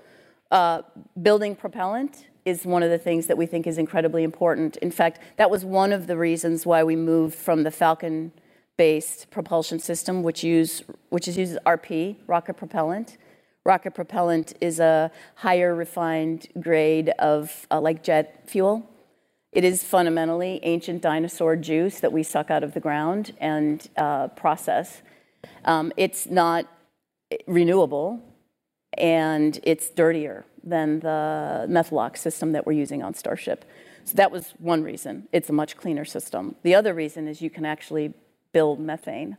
uh, building propellant is one of the things that we think is incredibly important. In fact, that was one of the reasons why we moved from the Falcon based propulsion system, which, use, which is uses RP, rocket propellant. Rocket propellant is a higher refined grade of uh, like jet fuel. It is fundamentally ancient dinosaur juice that we suck out of the ground and uh, process. Um, it's not renewable and it's dirtier than the Methalox system that we're using on Starship. So that was one reason. It's a much cleaner system. The other reason is you can actually build methane.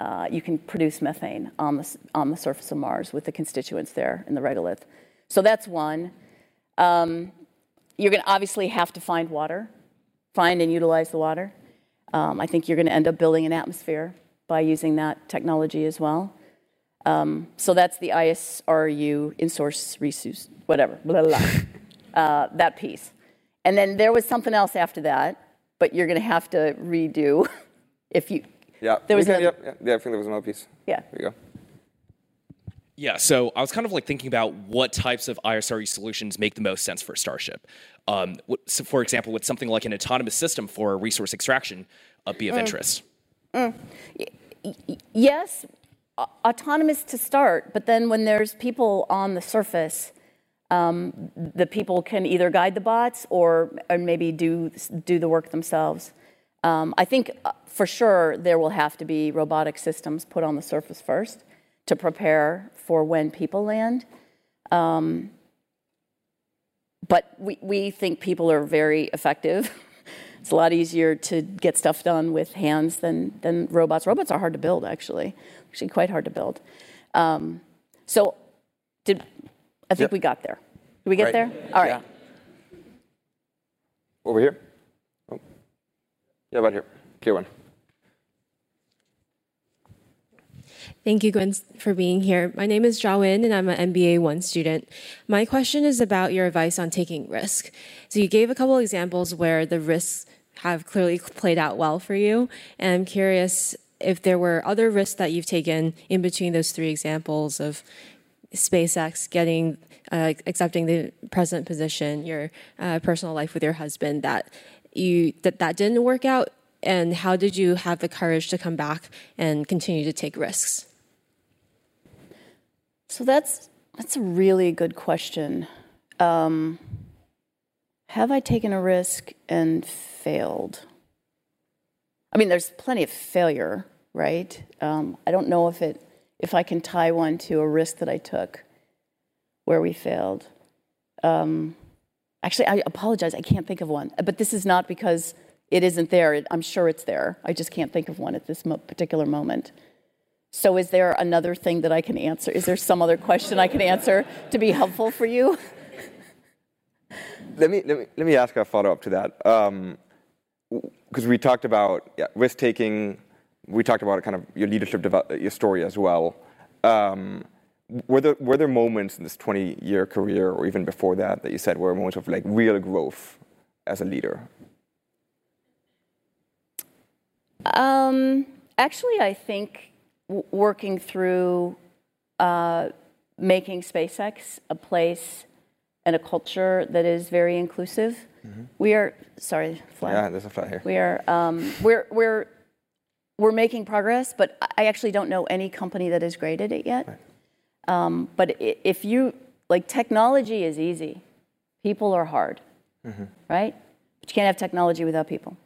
Uh, you can produce methane on the, on the surface of Mars with the constituents there in the regolith. So that's one. Um, you're going to obviously have to find water, find and utilize the water. Um, I think you're going to end up building an atmosphere by using that technology as well. Um, so that's the ISRU in source resource, whatever, blah, blah, blah. Uh, that piece. And then there was something else after that, but you're going to have to redo if you. Yeah, There was we can- another- yeah, yeah, I think there was another piece. Yeah. There you go. Yeah, so I was kind of like thinking about what types of ISRU solutions make the most sense for Starship. Um, what, so for example, would something like an autonomous system for resource extraction uh, be of Mm. interest? Yes, a- autonomous to start, but then when there's people on the surface, um, the people can either guide the bots or, or maybe do do the work themselves. Um, I think uh, for sure there will have to be robotic systems put on the surface first to prepare for when people land. Um, but we, we think people are very effective. it's a lot easier to get stuff done with hands than, than robots. Robots are hard to build, actually, actually quite hard to build. Um, so, did I think Yep. we got there? Did we get Right. there? All right. Yeah. Over here? Yeah, about here. Clear one. Thank you, Gwynne, for being here. My name is Jawin, and I'm an MBA 1 student. My question is about your advice on taking risk. So, you gave a couple examples where the risks have clearly played out well for you, and I'm curious if there were other risks that you've taken in between those three examples of SpaceX getting uh, accepting the present position, your uh, personal life with your husband that you that that didn't work out, and how did you have the courage to come back and continue to take risks? So that's that's a really good question. Um, have I taken a risk and failed? I mean, there's plenty of failure, right? Um, I don't know if it if I can tie one to a risk that I took where we failed. Um, actually, I apologize. I can't think of one. But this is not because it isn't there. It, I'm sure it's there. I just can't think of one at this mo- particular moment. So, is there another thing that I can answer? Is there some other question I can answer to be helpful for you? Let me, let me, let me ask a follow up to that. Because we talked about yeah, risk taking, we talked about kind of your leadership, your story as well. Um, were, there, were there moments in this 20 year career, or even before that, that you said were moments of like real growth as a leader? Um, actually, I think w- working through uh, making SpaceX a place and a culture that is very inclusive. We are sorry, fly. Yeah, there's a fly here. We are um, we're we're we're making progress, but I actually don't know any company that has graded it yet. Um, but if you like, technology is easy. People are hard, right? But you can't have technology without people.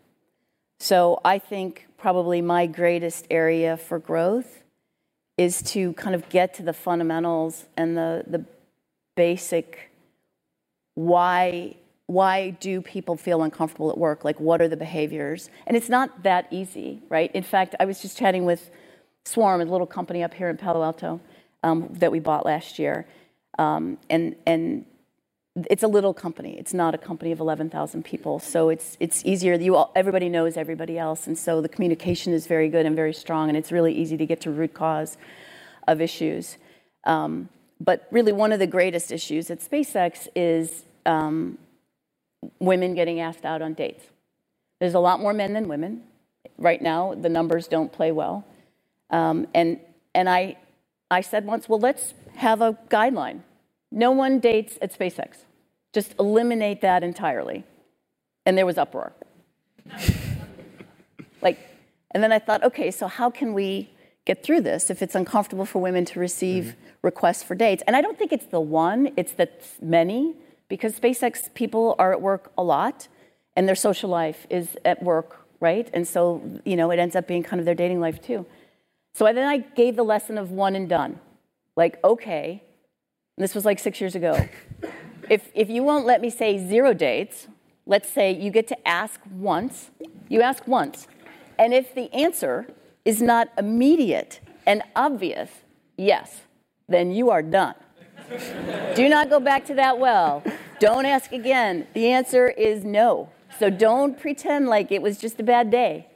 So I think probably my greatest area for growth is to kind of get to the fundamentals and the, the basic why why do people feel uncomfortable at work like what are the behaviors and it's not that easy right in fact i was just chatting with swarm a little company up here in palo alto um, that we bought last year um, and and it's a little company. It's not a company of 11,000 people, so it's it's easier. You all, everybody knows everybody else, and so the communication is very good and very strong, and it's really easy to get to root cause of issues. Um, but really, one of the greatest issues at SpaceX is um, women getting asked out on dates. There's a lot more men than women. Right now, the numbers don't play well, um, and and I I said once, well, let's have a guideline no one dates at SpaceX. Just eliminate that entirely. And there was uproar. like, and then I thought, okay, so how can we get through this if it's uncomfortable for women to receive mm-hmm. requests for dates? And I don't think it's the one, it's the many, because SpaceX people are at work a lot and their social life is at work, right? And so, you know, it ends up being kind of their dating life too. So then I gave the lesson of one and done. Like, okay, this was like six years ago. if, if you won't let me say zero dates, let's say you get to ask once, you ask once. And if the answer is not immediate and obvious, yes, then you are done. Do not go back to that well. Don't ask again. The answer is no. So don't pretend like it was just a bad day.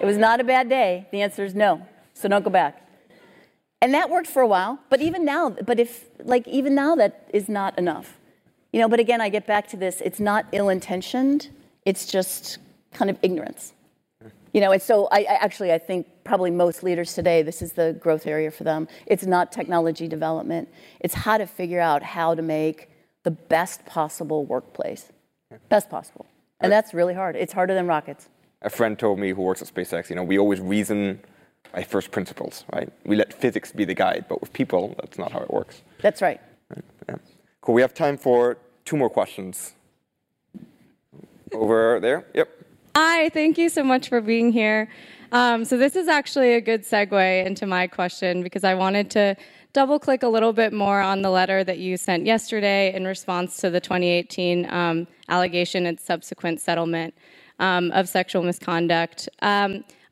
It was not a bad day. The answer is no. So don't go back. And that worked for a while, but even now, but if, like, even now, that is not enough. You know, but again, I get back to this it's not ill intentioned, it's just kind of ignorance. You know, and so I, I, actually I think probably most leaders today, this is the growth area for them. It's not technology development. It's how to figure out how to make the best possible workplace. Best possible. And that's really hard. It's harder than rockets. A friend told me who works at SpaceX, you know, we always reason by first principles, right? We let physics be the guide, but with people, that's not how it works. That's right. right? Yeah. Cool. We have time for two more questions. Over there. Yep. Hi, thank you so much for being here. Um, so, this is actually a good segue into my question because I wanted to double click a little bit more on the letter that you sent yesterday in response to the 2018 um, allegation and subsequent settlement um, of sexual misconduct.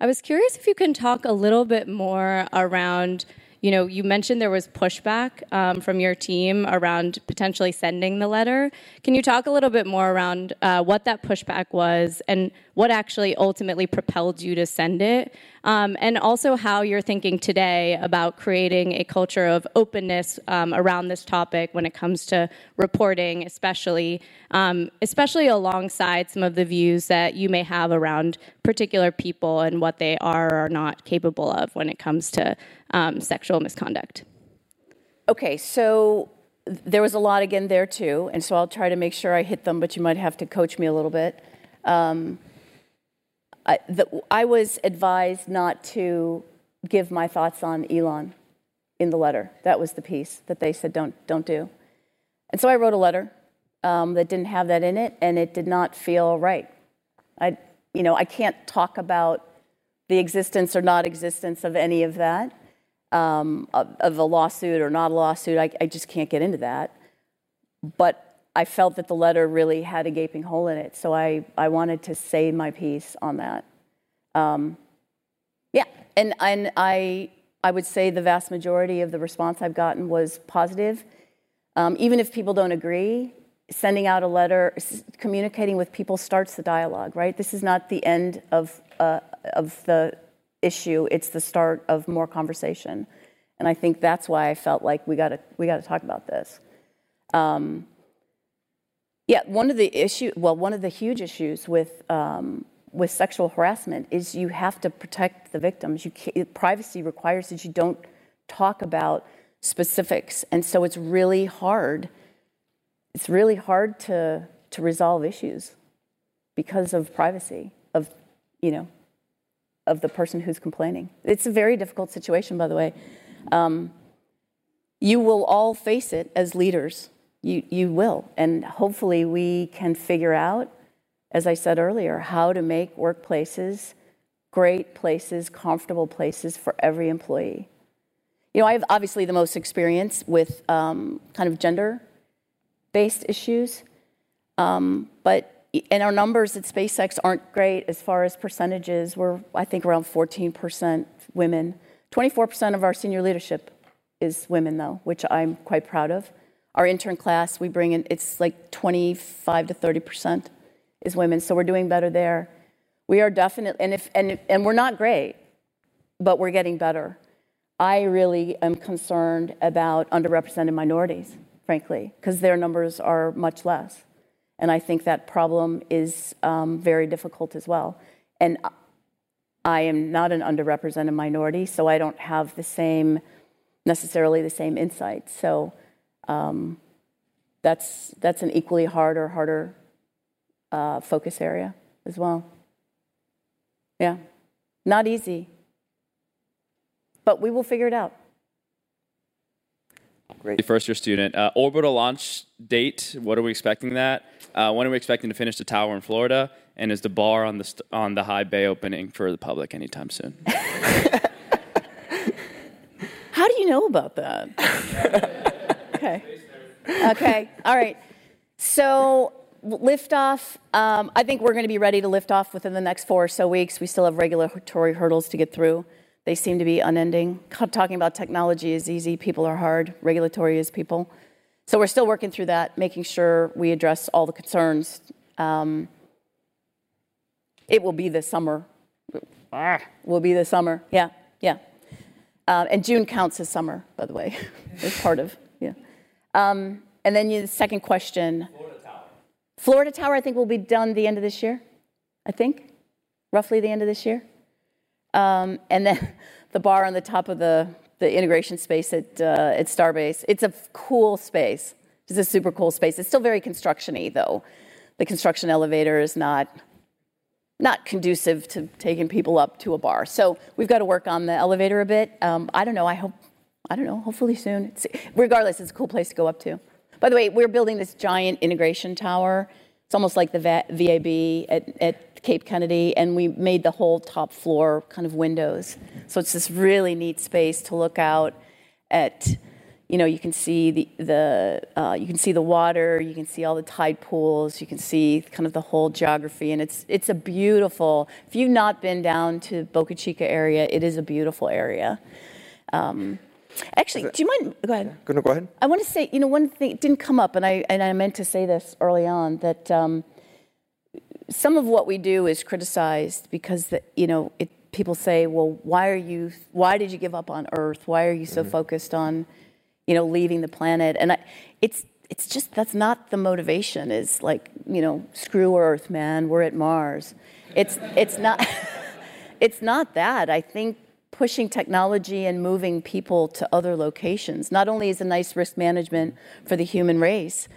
I was curious if you can talk a little bit more around you know, you mentioned there was pushback um, from your team around potentially sending the letter. Can you talk a little bit more around uh, what that pushback was and what actually ultimately propelled you to send it? Um, and also how you're thinking today about creating a culture of openness um, around this topic when it comes to reporting, especially, um, especially alongside some of the views that you may have around particular people and what they are or are not capable of when it comes to um, sexual misconduct. Okay, so there was a lot again there too, and so I'll try to make sure I hit them, but you might have to coach me a little bit. Um, I, the, I was advised not to give my thoughts on Elon in the letter. That was the piece that they said don't don't do, and so I wrote a letter um, that didn't have that in it, and it did not feel right. I, you know, I can't talk about the existence or not existence of any of that um, of, of, a lawsuit or not a lawsuit. I, I, just can't get into that. But I felt that the letter really had a gaping hole in it, so I, I wanted to say my piece on that. Um, yeah, and, and I, I would say the vast majority of the response I've gotten was positive. Um, even if people don't agree, sending out a letter, communicating with people starts the dialogue, right? This is not the end of, uh, of the issue, it's the start of more conversation. And I think that's why I felt like we got to we got to talk about this. Um, yeah, one of the issue, well, one of the huge issues with um, with sexual harassment is you have to protect the victims. You privacy requires that you don't talk about specifics, and so it's really hard. It's really hard to to resolve issues because of privacy of you know of the person who's complaining. It's a very difficult situation, by the way. Um, you will all face it as leaders You, you will. And hopefully, we can figure out, as I said earlier, how to make workplaces great places, comfortable places for every employee. You know, I have obviously the most experience with um, kind of gender based issues, um, but and our numbers at SpaceX aren't great as far as percentages. We're, I think, around 14% women. 24% of our senior leadership is women, though, which I'm quite proud of. Our intern class, we bring in, it's like 25 to 30% is women, so we're doing better there. We are definitely, and, if, and, and we're not great, but we're getting better. I really am concerned about underrepresented minorities, frankly, because their numbers are much less. And I think that problem is um, very difficult as well. And I am not an underrepresented minority, so I don't have the same, necessarily the same insights. So um, that's, that's an equally hard or harder uh, focus area as well. Yeah, not easy, but we will figure it out. Great. First year student. Uh, orbital launch date, what are we expecting that? Uh, when are we expecting to finish the tower in Florida? And is the bar on the, st- on the high bay opening for the public anytime soon? How do you know about that? okay. Okay. All right. So liftoff, um, I think we're going to be ready to lift off within the next four or so weeks. We still have regulatory hurdles to get through. They seem to be unending. Talking about technology is easy, people are hard, regulatory is people. So we're still working through that, making sure we address all the concerns. Um, it will be this summer. Ah, Will be this summer. Yeah, yeah. Uh, and June counts as summer, by the way. it's part of. Um, and then you, the second question. Florida Tower. Florida Tower, I think, will be done the end of this year. I think, roughly the end of this year. Um, and then the bar on the top of the, the integration space at, uh, at Starbase. It's a cool space. It's a super cool space. It's still very construction-y, though. The construction elevator is not not conducive to taking people up to a bar. So we've got to work on the elevator a bit. Um, I don't know. I hope. I don't know. Hopefully soon. It's, regardless, it's a cool place to go up to. By the way, we're building this giant integration tower. It's almost like the VAB at, at Cape Kennedy, and we made the whole top floor kind of windows. So it's this really neat space to look out at. You know, you can see the, the uh, you can see the water, you can see all the tide pools, you can see kind of the whole geography, and it's it's a beautiful. If you've not been down to Boca Chica area, it is a beautiful area. Um, Actually, do you mind? Go ahead. Go, go ahead. I want to say, you know, one thing didn't come up, and I and I meant to say this early on that um, some of what we do is criticized because the, you know it, people say, well, why are you? Why did you give up on Earth? Why are you so mm-hmm. focused on, you know, leaving the planet? And I, it's it's just that's not the motivation. Is like you know, screw Earth, man. We're at Mars. It's it's not. it's not that. I think pushing technology and moving people to other locations not only is a nice risk management for the human race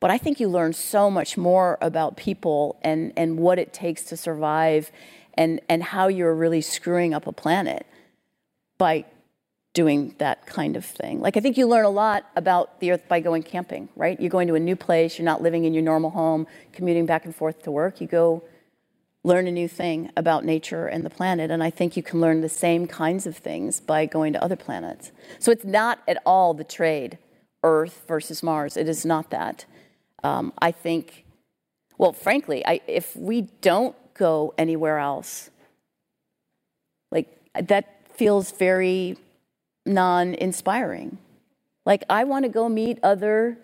but I think you learn so much more about people and, and what it takes to survive and, and how you're really screwing up a planet by doing that kind of thing. Like, I think you learn a lot about the earth by going camping, right? You're going to a new place, you're not living in your normal home, commuting back and forth to work. You go learn a new thing about nature and the planet. And I think you can learn the same kinds of things by going to other planets. So it's not at all the trade, Earth versus Mars. It is not that. Um, I think, well, frankly, I, if we don't go anywhere else, like that feels very non inspiring. Like, I want to go meet other,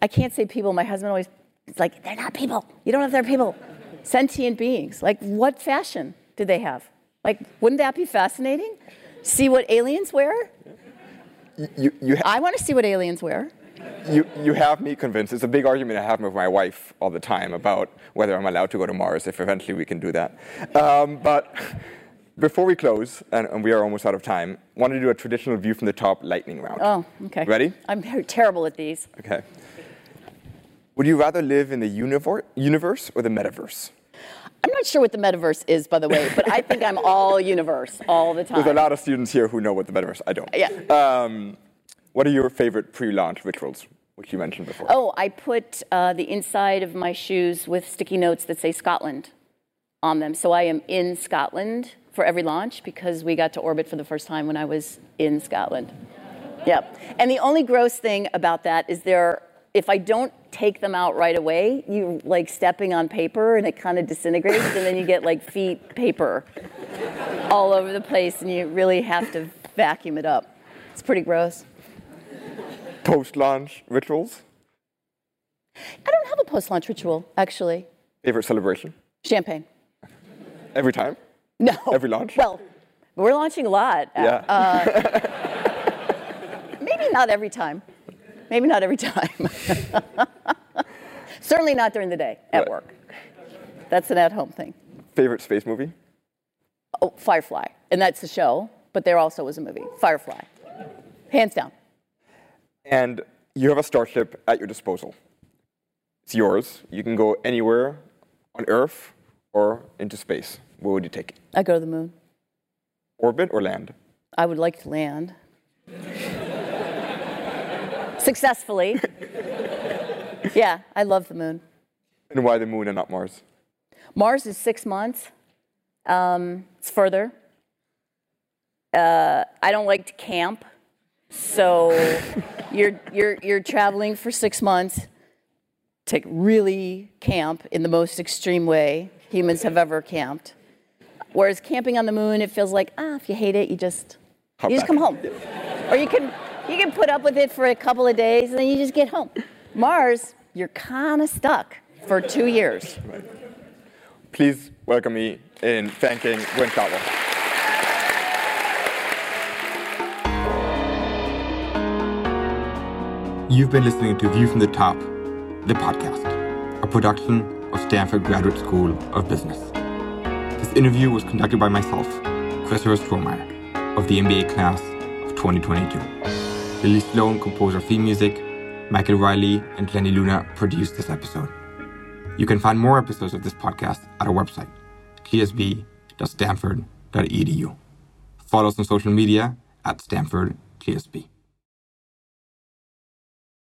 I can't say people, my husband always, it's like, they're not people. You don't know if they're people. Sentient beings. Like, what fashion do they have? Like, wouldn't that be fascinating? See what aliens wear? You, you ha- I want to see what aliens wear you, you have me convinced. It's a big argument I have with my wife all the time about whether I'm allowed to go to Mars, if eventually we can do that. Um, but before we close, and, and, we are almost out of time, I want to do a traditional view from the top lightning round. Oh, okay. Ready? I'm terrible at these. Okay. Would you rather live in the universe or the metaverse? I'm not sure what the metaverse is, by the way, but I think I'm all universe all the time. There's a lot of students here who know what the metaverse. I don't. Yeah. Um, what are your favorite pre-launch rituals? which you mentioned before. Oh, I put uh, the inside of my shoes with sticky notes that say Scotland on them. So I am in Scotland for every launch because we got to orbit for the first time when I was in Scotland. Yep. And the only gross thing about that is there, if I don't take them out right away, you like stepping on paper and it kind of disintegrates and then you get like feet paper all over the place and you really have to vacuum it up. It's pretty gross. Post launch rituals? I don't have a post launch ritual, actually. Favorite celebration? Champagne. Every time? No. Every launch? Well, we're launching a lot. Yeah. Uh, maybe not every time. Maybe not every time. Certainly not during the day at Right. work. That's an at home thing. Favorite space movie? Oh, Firefly. And that's the show, but there also was a movie. Firefly. Hands down. And you have a starship at your disposal. It's yours. You can go anywhere on Earth or into space. Where would you take it? I go to the moon. Orbit or land? I would like to land. Successfully. Yeah, I love the moon. And why the moon and not Mars? Mars is six months. Um, it's further. Uh, I don't like to camp, so you're you're you're traveling for six months to really camp in the most extreme way humans have ever camped. Whereas camping on the moon, it feels like ah, if you hate it, you just Hop you just back. come home, or you can you can put up with it for a couple of days and then you just get home. Mars, you're kind of stuck for two years. Please welcome me in thanking Gwynne Shotwell. You've been listening to View from the Top, the podcast, a production of Stanford Graduate School of Business. This interview was conducted by myself, Christopher Stromeyer, of the MBA class of 2022. Lily Sloan composed our theme music, Michael Riley and Glennie Luna produced this episode. You can find more episodes of this podcast at our website, gsb.stanford.edu. Follow us on social media at Stanford GSB.